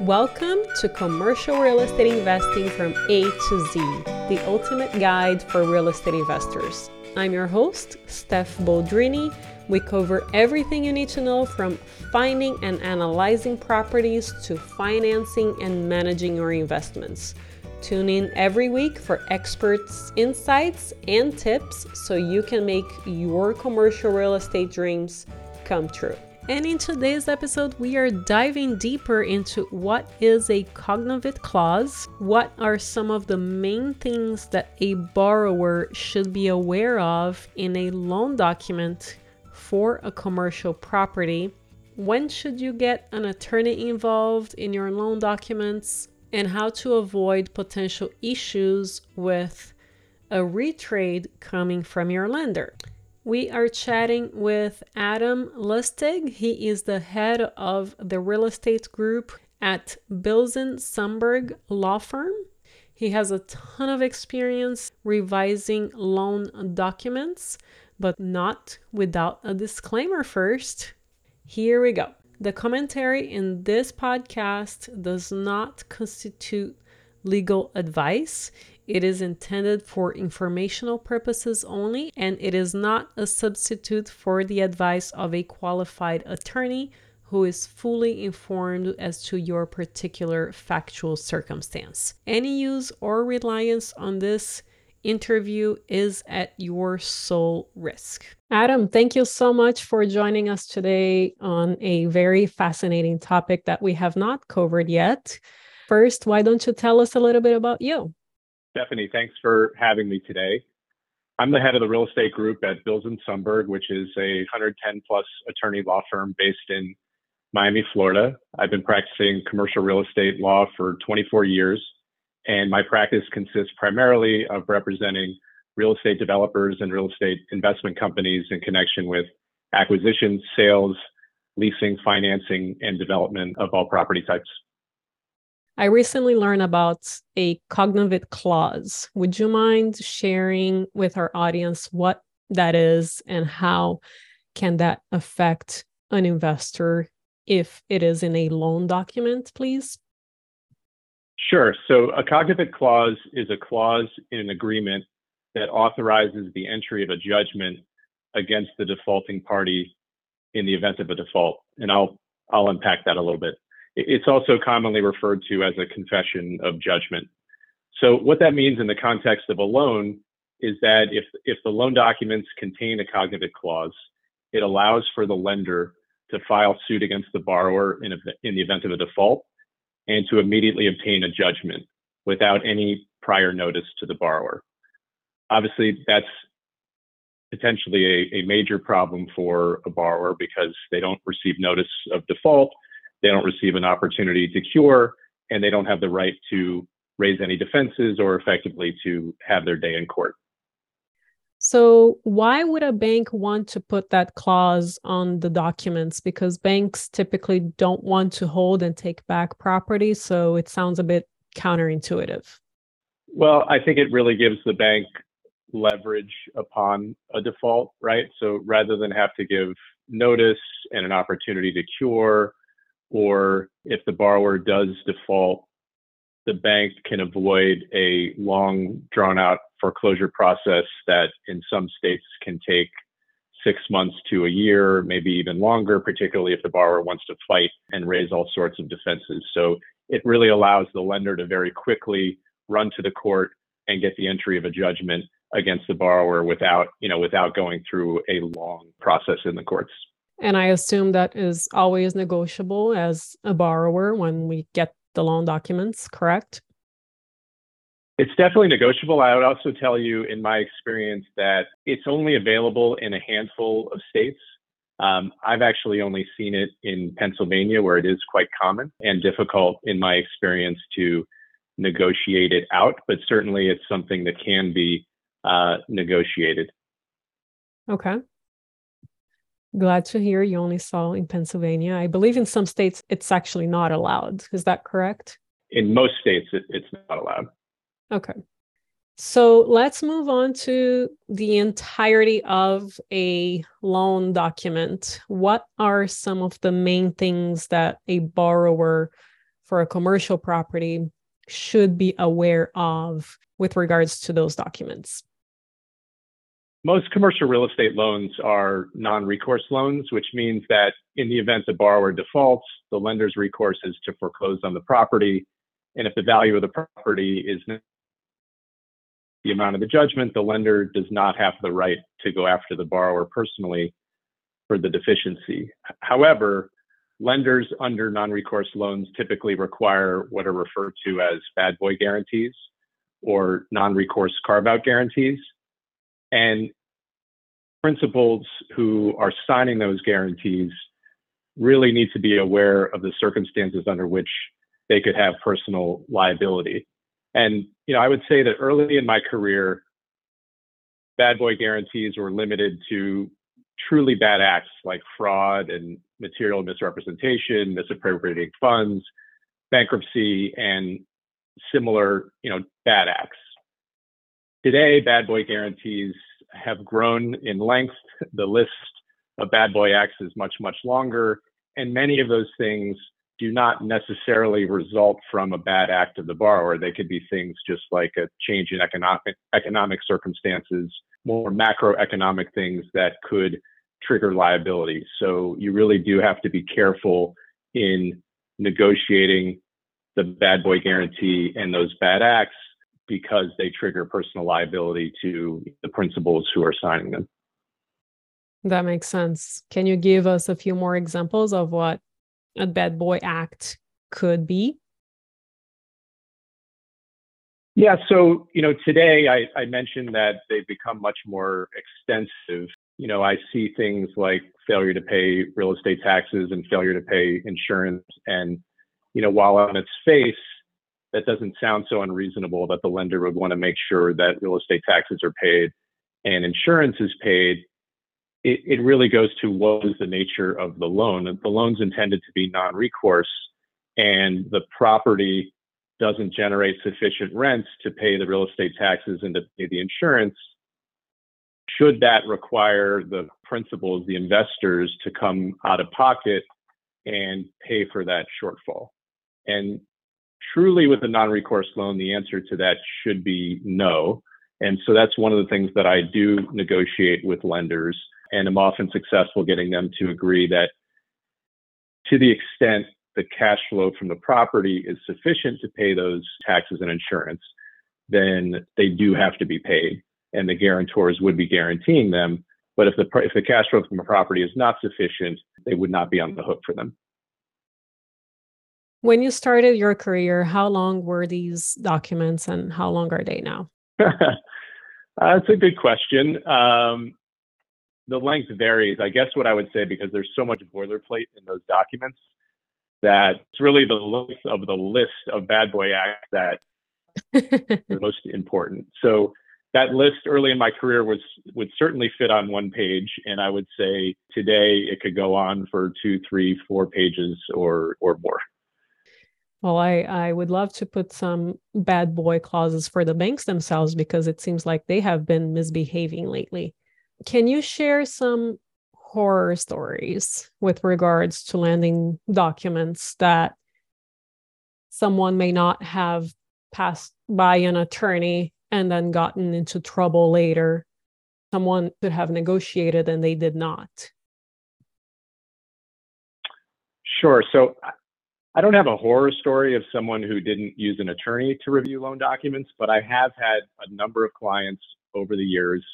Welcome to Commercial Real Estate Investing from A to Z, the ultimate guide for real estate investors. I'm your host, Steph Boldrini. We cover everything you need to know from finding and analyzing properties to financing and managing your investments. Tune in every week for experts' insights and tips so you can make your commercial real estate dreams come true. And in today's episode, we are diving deeper into what is a cognovit clause, what are some of the main things that a borrower should be aware of in a loan document for a commercial property, when should you get an attorney involved in your loan documents, and how to avoid potential issues with a retrade coming from your lender. We are chatting with Adam Lustig. He is the head of the real estate group at Bilzin Sumberg Law Firm. He has a ton of experience revising loan documents, but not without a disclaimer first. Here we go. The commentary in this podcast does not constitute legal advice. It is intended for informational purposes only, and it is not a substitute for the advice of a qualified attorney who is fully informed as to your particular factual circumstance. Any use or reliance on this interview is at your sole risk. Adam, thank you so much for joining us today on a very fascinating topic that we have not covered yet. First, why don't you tell us a little bit about you? Stephanie, thanks for having me today. I'm the head of the real estate group at Bilzin Sumberg, which is a 110 plus attorney law firm based in Miami, Florida. I've been practicing commercial real estate law for 24 years, and my practice consists primarily of representing real estate developers and real estate investment companies in connection with acquisitions, sales, leasing, financing, and development of all property types. I recently learned about a cognovit clause. Would you mind sharing with our audience what that is and how can that affect an investor if it is in a loan document, please? Sure. So a cognovit clause is a clause in an agreement that authorizes the entry of a judgment against the defaulting party in the event of a default. And I'll I'll unpack that a little bit. It's also commonly referred to as a confession of judgment. So what that means in the context of a loan is that if, if the loan documents contain a cognovit clause, it allows for the lender to file suit against the borrower in, a, in the event of a default and to immediately obtain a judgment without any prior notice to the borrower. Obviously, that's potentially a, a major problem for a borrower because they don't receive notice of default they don't receive an opportunity to cure, and they don't have the right to raise any defenses or effectively to have their day in court. So, why would a bank want to put that clause on the documents? Because banks typically don't want to hold and take back property. So, it sounds a bit counterintuitive. Well, I think it really gives the bank leverage upon a default, right? So, rather than have to give notice and an opportunity to cure, or if the borrower does default, the bank can avoid a long drawn out foreclosure process that in some states can take six months to a year, maybe even longer, particularly if the borrower wants to fight and raise all sorts of defenses. So it really allows the lender to very quickly run to the court and get the entry of a judgment against the borrower without, you know, without going through a long process in the courts. And I assume that is always negotiable as a borrower when we get the loan documents, correct? It's definitely negotiable. I would also tell you, in my experience, that it's only available in a handful of states. Um, I've actually only seen it in Pennsylvania, where it is quite common and difficult, in my experience, to negotiate it out. But certainly, it's something that can be uh, negotiated. Okay. Glad to hear you only saw in Pennsylvania. I believe in some states it's actually not allowed. Is that correct? In most states, it, it's not allowed. Okay. So let's move on to the entirety of a loan document. What are some of the main things that a borrower for a commercial property should be aware of with regards to those documents? Most commercial real estate loans are non recourse loans, which means that in the event the borrower defaults, the lender's recourse is to foreclose on the property. And if the value of the property is the amount of the judgment, the lender does not have the right to go after the borrower personally for the deficiency. However, lenders under non-recourse loans typically require what are referred to as bad boy guarantees or non-recourse carve-out guarantees. And principals who are signing those guarantees really need to be aware of the circumstances under which they could have personal liability. And you know, I would say that early in my career, bad boy guarantees were limited to truly bad acts like fraud and material misrepresentation, misappropriating funds, bankruptcy, and similar, you know, bad acts. Today, bad boy guarantees have grown in length. The list of bad boy acts is much, much longer. And many of those things do not necessarily result from a bad act of the borrower. They could be things just like a change in economic economic circumstances, more macroeconomic things that could trigger liability. So you really do have to be careful in negotiating the bad boy guarantee and those bad acts because they trigger personal liability to the principals who are signing them. That makes sense. Can you give us a few more examples of what a bad boy act could be? Yeah, so you know, today I, I mentioned that they've become much more extensive. You know, I see things like failure to pay real estate taxes and failure to pay insurance. And, you know, while on its face, that doesn't sound so unreasonable that the lender would want to make sure that real estate taxes are paid and insurance is paid it, it really goes to what is the nature of the loan. The loan's intended to be non-recourse, and the property doesn't generate sufficient rents to pay the real estate taxes and to pay the insurance. Should that require the principals, the investors, to come out of pocket and pay for that shortfall? And truly, with a non recourse loan, the answer to that should be no. And so that's one of the things that I do negotiate with lenders and I'm often successful getting them to agree that to the extent the cash flow from the property is sufficient to pay those taxes and insurance, then they do have to be paid, and the guarantors would be guaranteeing them. But if the if the cash flow from the property is not sufficient, they would not be on the hook for them. When you started your career, how long were these documents, and how long are they now? That's a good question. Um, the length varies. I guess what I would say, because there's so much boilerplate in those documents, that it's really the length of the list of bad boy acts that the most important. So that list early in my career was would certainly fit on one page, and I would say today it could go on for two, three, four pages or or more. Well, I, I would love to put some bad boy clauses for the banks themselves because it seems like they have been misbehaving lately. Can you share some horror stories with regards to landing documents that someone may not have passed by an attorney and then gotten into trouble later? Someone could have negotiated and they did not. Sure. So I don't have a horror story of someone who didn't use an attorney to review loan documents, but I have had a number of clients over the years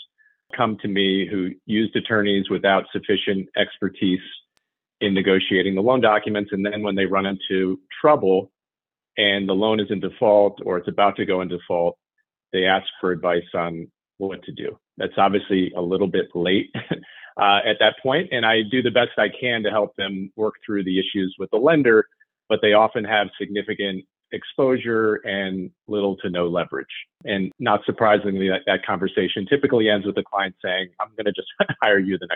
come to me who used attorneys without sufficient expertise in negotiating the loan documents. And then when they run into trouble and the loan is in default or it's about to go in default, they ask for advice on what to do. That's obviously a little bit late uh, at that point, and I do the best I can to help them work through the issues with the lender, but they often have significant exposure and little to no leverage. And not surprisingly, that, that conversation typically ends with the client saying, I'm going to just hire you the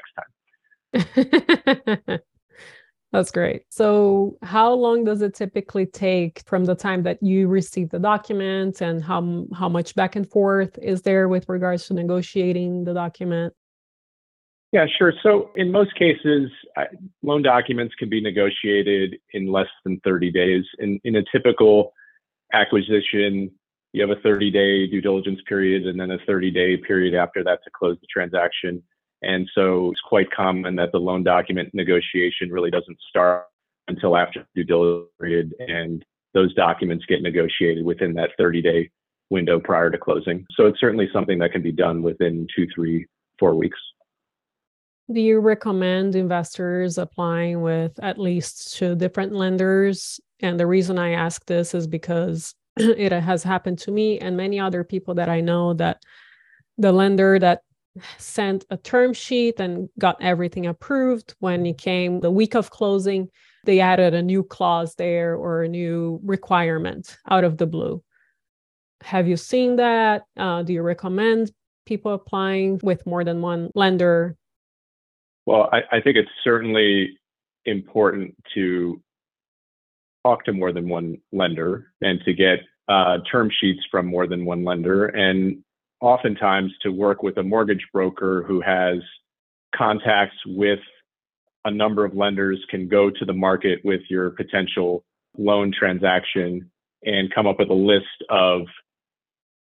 next time. That's great. So, how long does it typically take from the time that you receive the document, and how how much back and forth is there with regards to negotiating the document? Yeah, sure. So in most cases, loan documents can be negotiated in less than 30 days. In, in a typical acquisition, you have a 30 day due diligence period and then a 30 day period after that to close the transaction. And so it's quite common that the loan document negotiation really doesn't start until after due diligence period and those documents get negotiated within that 30 day window prior to closing. So it's certainly something that can be done within two, three, four weeks. Do you recommend investors applying with at least two different lenders? And the reason I ask this is because it has happened to me and many other people that I know that the lender that sent a term sheet and got everything approved when it came the week of closing they added a new clause there or a new requirement out of the blue have you seen that uh, do you recommend people applying with more than one lender well I, I think it's certainly important to talk to more than one lender and to get uh, term sheets from more than one lender and oftentimes to work with a mortgage broker who has contacts with a number of lenders can go to the market with your potential loan transaction and come up with a list of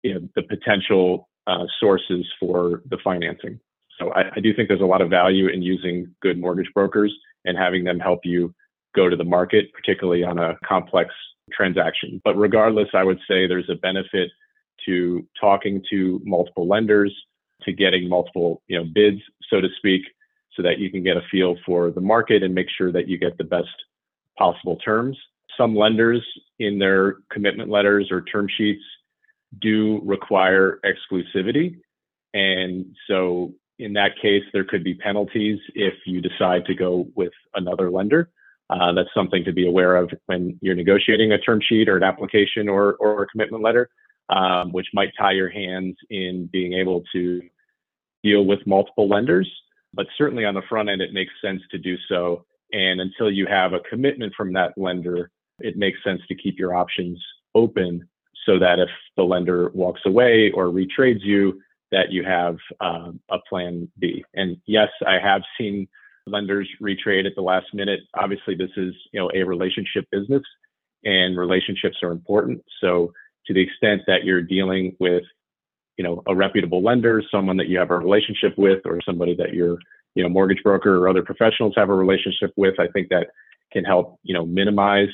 you know, the potential uh, sources for the financing. So I, I do think there's a lot of value in using good mortgage brokers and having them help you go to the market, particularly on a complex transaction. But regardless, I would say there's a benefit to talking to multiple lenders, to getting multiple you know bids, so to speak, so that you can get a feel for the market and make sure that you get the best possible terms. Some lenders in their commitment letters or term sheets do require exclusivity. And so in that case, there could be penalties if you decide to go with another lender. Uh, that's something to be aware of when you're negotiating a term sheet or an application or, or a commitment letter um, which might tie your hands in being able to deal with multiple lenders. But certainly on the front end, it makes sense to do so. And until you have a commitment from that lender, it makes sense to keep your options open so that if the lender walks away or retrades you, that you have um, a plan B. And yes, I have seen lenders retrade at the last minute. Obviously, this is you know a relationship business, and relationships are important. So to the extent that you're dealing with, you know, a reputable lender, someone that you have a relationship with, or somebody that your, you know, mortgage broker or other professionals have a relationship with, I think that can help, you know, minimize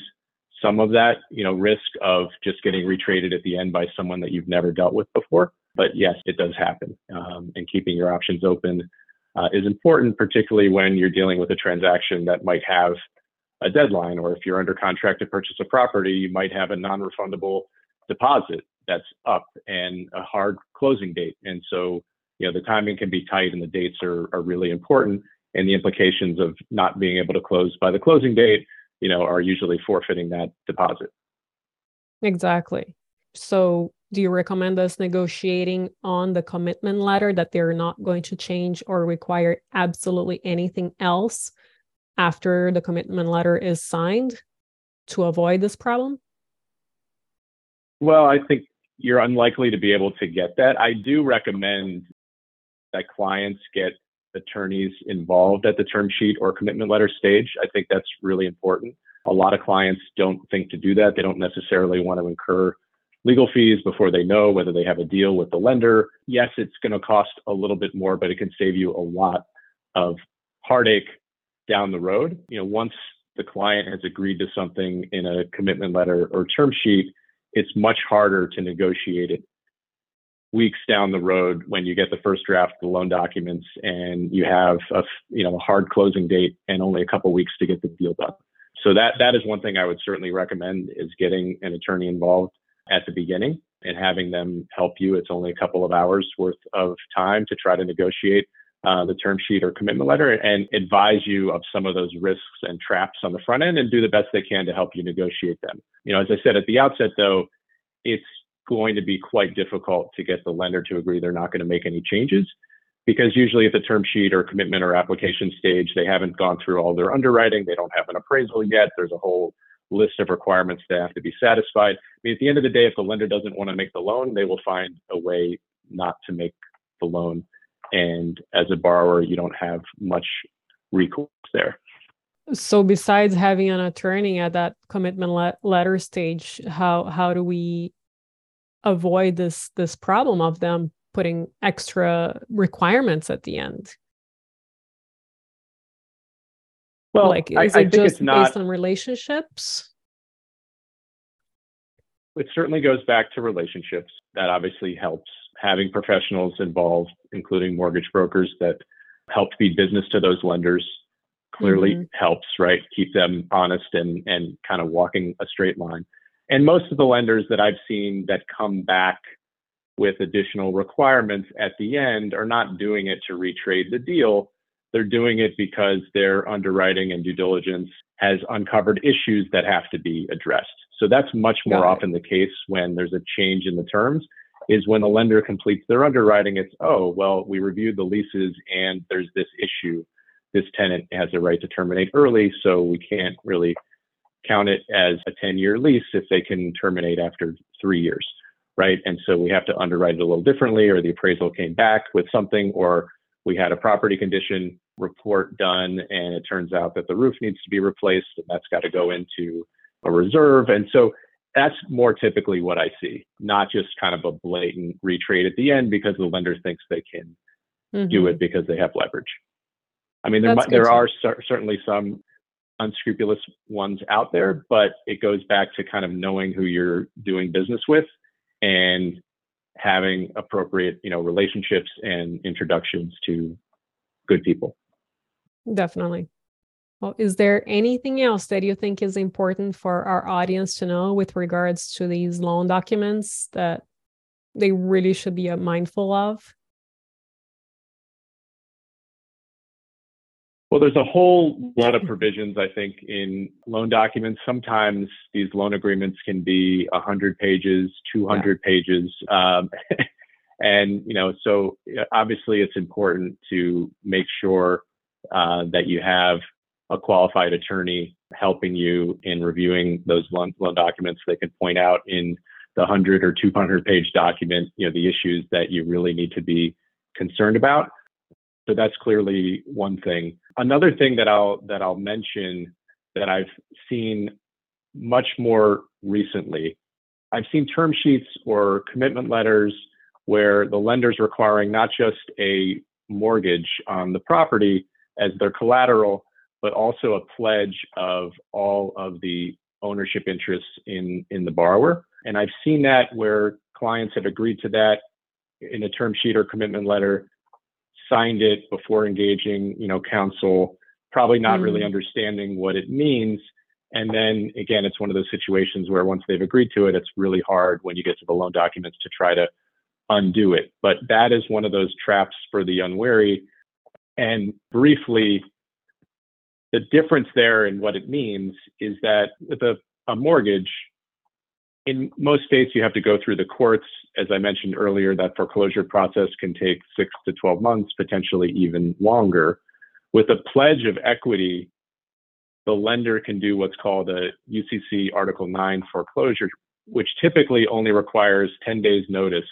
some of that, you know, risk of just getting retraded at the end by someone that you've never dealt with before. But yes, it does happen, um, and keeping your options open uh, is important, particularly when you're dealing with a transaction that might have a deadline, or if you're under contract to purchase a property, you might have a non-refundable deposit that's up and a hard closing date. And so, you know, the timing can be tight and the dates are, are really important. And the implications of not being able to close by the closing date, you know, are usually forfeiting that deposit. Exactly. So, do you recommend us negotiating on the commitment letter that they're not going to change or require absolutely anything else after the commitment letter is signed to avoid this problem? Well, I think you're unlikely to be able to get that. I do recommend that clients get attorneys involved at the term sheet or commitment letter stage. I think that's really important. A lot of clients don't think to do that. They don't necessarily want to incur legal fees before they know whether they have a deal with the lender. Yes, it's going to cost a little bit more, but it can save you a lot of heartache down the road. You know, once the client has agreed to something in a commitment letter or term sheet, it's much harder to negotiate it weeks down the road when you get the first draft of the loan documents and you have a you know a hard closing date and only a couple weeks to get the deal done. So that that is one thing I would certainly recommend is getting an attorney involved at the beginning and having them help you. It's only a couple of hours worth of time to try to negotiate uh, the term sheet or commitment letter and advise you of some of those risks and traps on the front end and do the best they can to help you negotiate them. You know, as I said at the outset, though, it's going to be quite difficult to get the lender to agree they're not going to make any changes because usually at the term sheet or commitment or application stage, they haven't gone through all their underwriting. They don't have an appraisal yet. There's a whole list of requirements that have to be satisfied. I mean, at the end of the day, if the lender doesn't want to make the loan, they will find a way not to make the loan And as a borrower, you don't have much recourse there. So besides having an attorney at that commitment le- letter stage, how how do we avoid this this problem of them putting extra requirements at the end? Well, like is I, I it just not, based on relationships? It certainly goes back to relationships. That obviously helps having professionals involved, including mortgage brokers that help feed business to those lenders clearly mm-hmm. helps, right? Keep them honest and, and kind of walking a straight line. And most of the lenders that I've seen that come back with additional requirements at the end are not doing it to retrade the deal. They're doing it because their underwriting and due diligence has uncovered issues that have to be addressed. So that's much more often the case when there's a change in the terms is when the lender completes their underwriting, it's, oh, well, we reviewed the leases and there's this issue. This tenant has a right to terminate early, so we can't really count it as a 10 year lease if they can terminate after three years, right? And so we have to underwrite it a little differently, or the appraisal came back with something, or we had a property condition report done and it turns out that the roof needs to be replaced and that's got to go into a reserve. And so that's more typically what I see, not just kind of a blatant retrade at the end because the lender thinks they can mm-hmm. do it because they have leverage. I mean, there, there are cer- certainly some unscrupulous ones out there, but it goes back to kind of knowing who you're doing business with and having appropriate, you know, relationships and introductions to good people. Definitely. Well, is there anything else that you think is important for our audience to know with regards to these loan documents that they really should be mindful of? Well, there's a whole lot of provisions, I think, in loan documents. Sometimes these loan agreements can be 100 pages, 200 yeah. pages. Um, and, you know, so obviously it's important to make sure uh, that you have a qualified attorney helping you in reviewing those loan, loan documents. They can point out in the 100 or 200 page document, you know, the issues that you really need to be concerned about. So that's clearly one thing. Another thing that I'll that I'll mention that I've seen much more recently, I've seen term sheets or commitment letters where the lender's requiring not just a mortgage on the property as their collateral, but also a pledge of all of the ownership interests in, in the borrower. And I've seen that where clients have agreed to that in a term sheet or commitment letter, signed it before engaging, you know, counsel, probably not mm. really understanding what it means. And then again, it's one of those situations where once they've agreed to it, it's really hard when you get to the loan documents to try to undo it. But that is one of those traps for the unwary. And briefly, the difference there and what it means is that with a, a mortgage, in most states, you have to go through the courts. As I mentioned earlier, that foreclosure process can take six to 12 months, potentially even longer. With a pledge of equity, the lender can do what's called a UCC Article 9 foreclosure, which typically only requires 10 days notice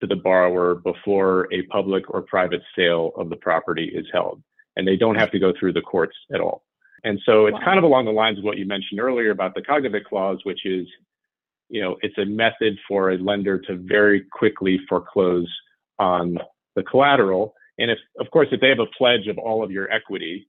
to the borrower before a public or private sale of the property is held and they don't have to go through the courts at all. And so it's wow. kind of along the lines of what you mentioned earlier about the cognovit clause, which is, you know, it's a method for a lender to very quickly foreclose on the collateral. And if, of course, if they have a pledge of all of your equity,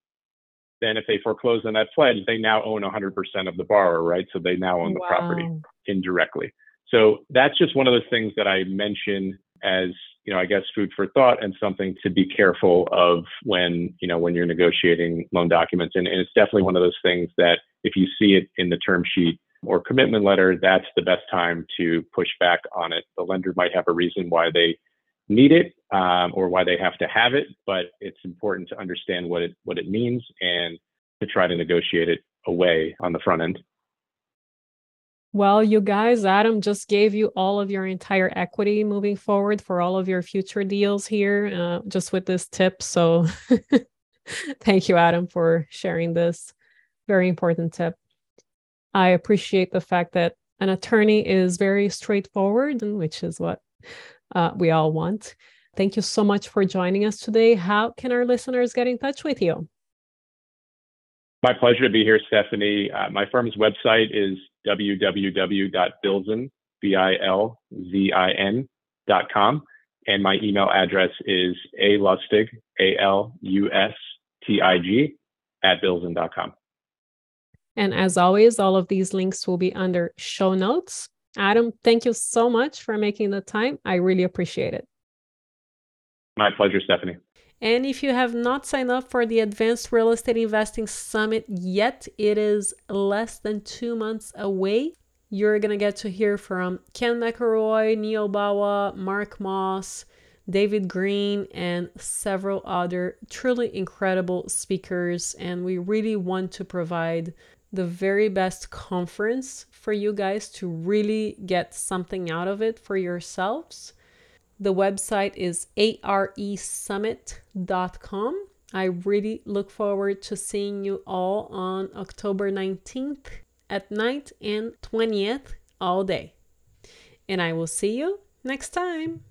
then if they foreclose on that pledge, they now own 100% of the borrower, right? So they now own the wow. property indirectly. So that's just one of those things that I mention as you know, I guess food for thought and something to be careful of when, you know, when you're negotiating loan documents. And, and it's definitely one of those things that if you see it in the term sheet or commitment letter, that's the best time to push back on it. The lender might have a reason why they need it um, or why they have to have it, but it's important to understand what it what it means and to try to negotiate it away on the front end. Well, you guys, Adam just gave you all of your entire equity moving forward for all of your future deals here, uh, just with this tip. So, thank you, Adam, for sharing this very important tip. I appreciate the fact that an attorney is very straightforward, which is what uh, we all want. Thank you so much for joining us today. How can our listeners get in touch with you? My pleasure to be here, Stephanie. Uh, my firm's website is www.bilzin, B-I-L-Z-I-N dot com. And my email address is alustig, A-L-U-S-T-I-G, at bilzin.com. And as always, all of these links will be under show notes. Adam, thank you so much for making the time. I really appreciate it. My pleasure, Stephanie. And if you have not signed up for the Advanced Real Estate Investing Summit yet, it is less than two months away. You're going to get to hear from Ken McElroy, Neal Bawa, Mark Moss, David Greene, and several other truly incredible speakers. And we really want to provide the very best conference for you guys to really get something out of it for yourselves. The website is aresummit.com. I really look forward to seeing you all on October 19th at night and 20th all day. And I will see you next time.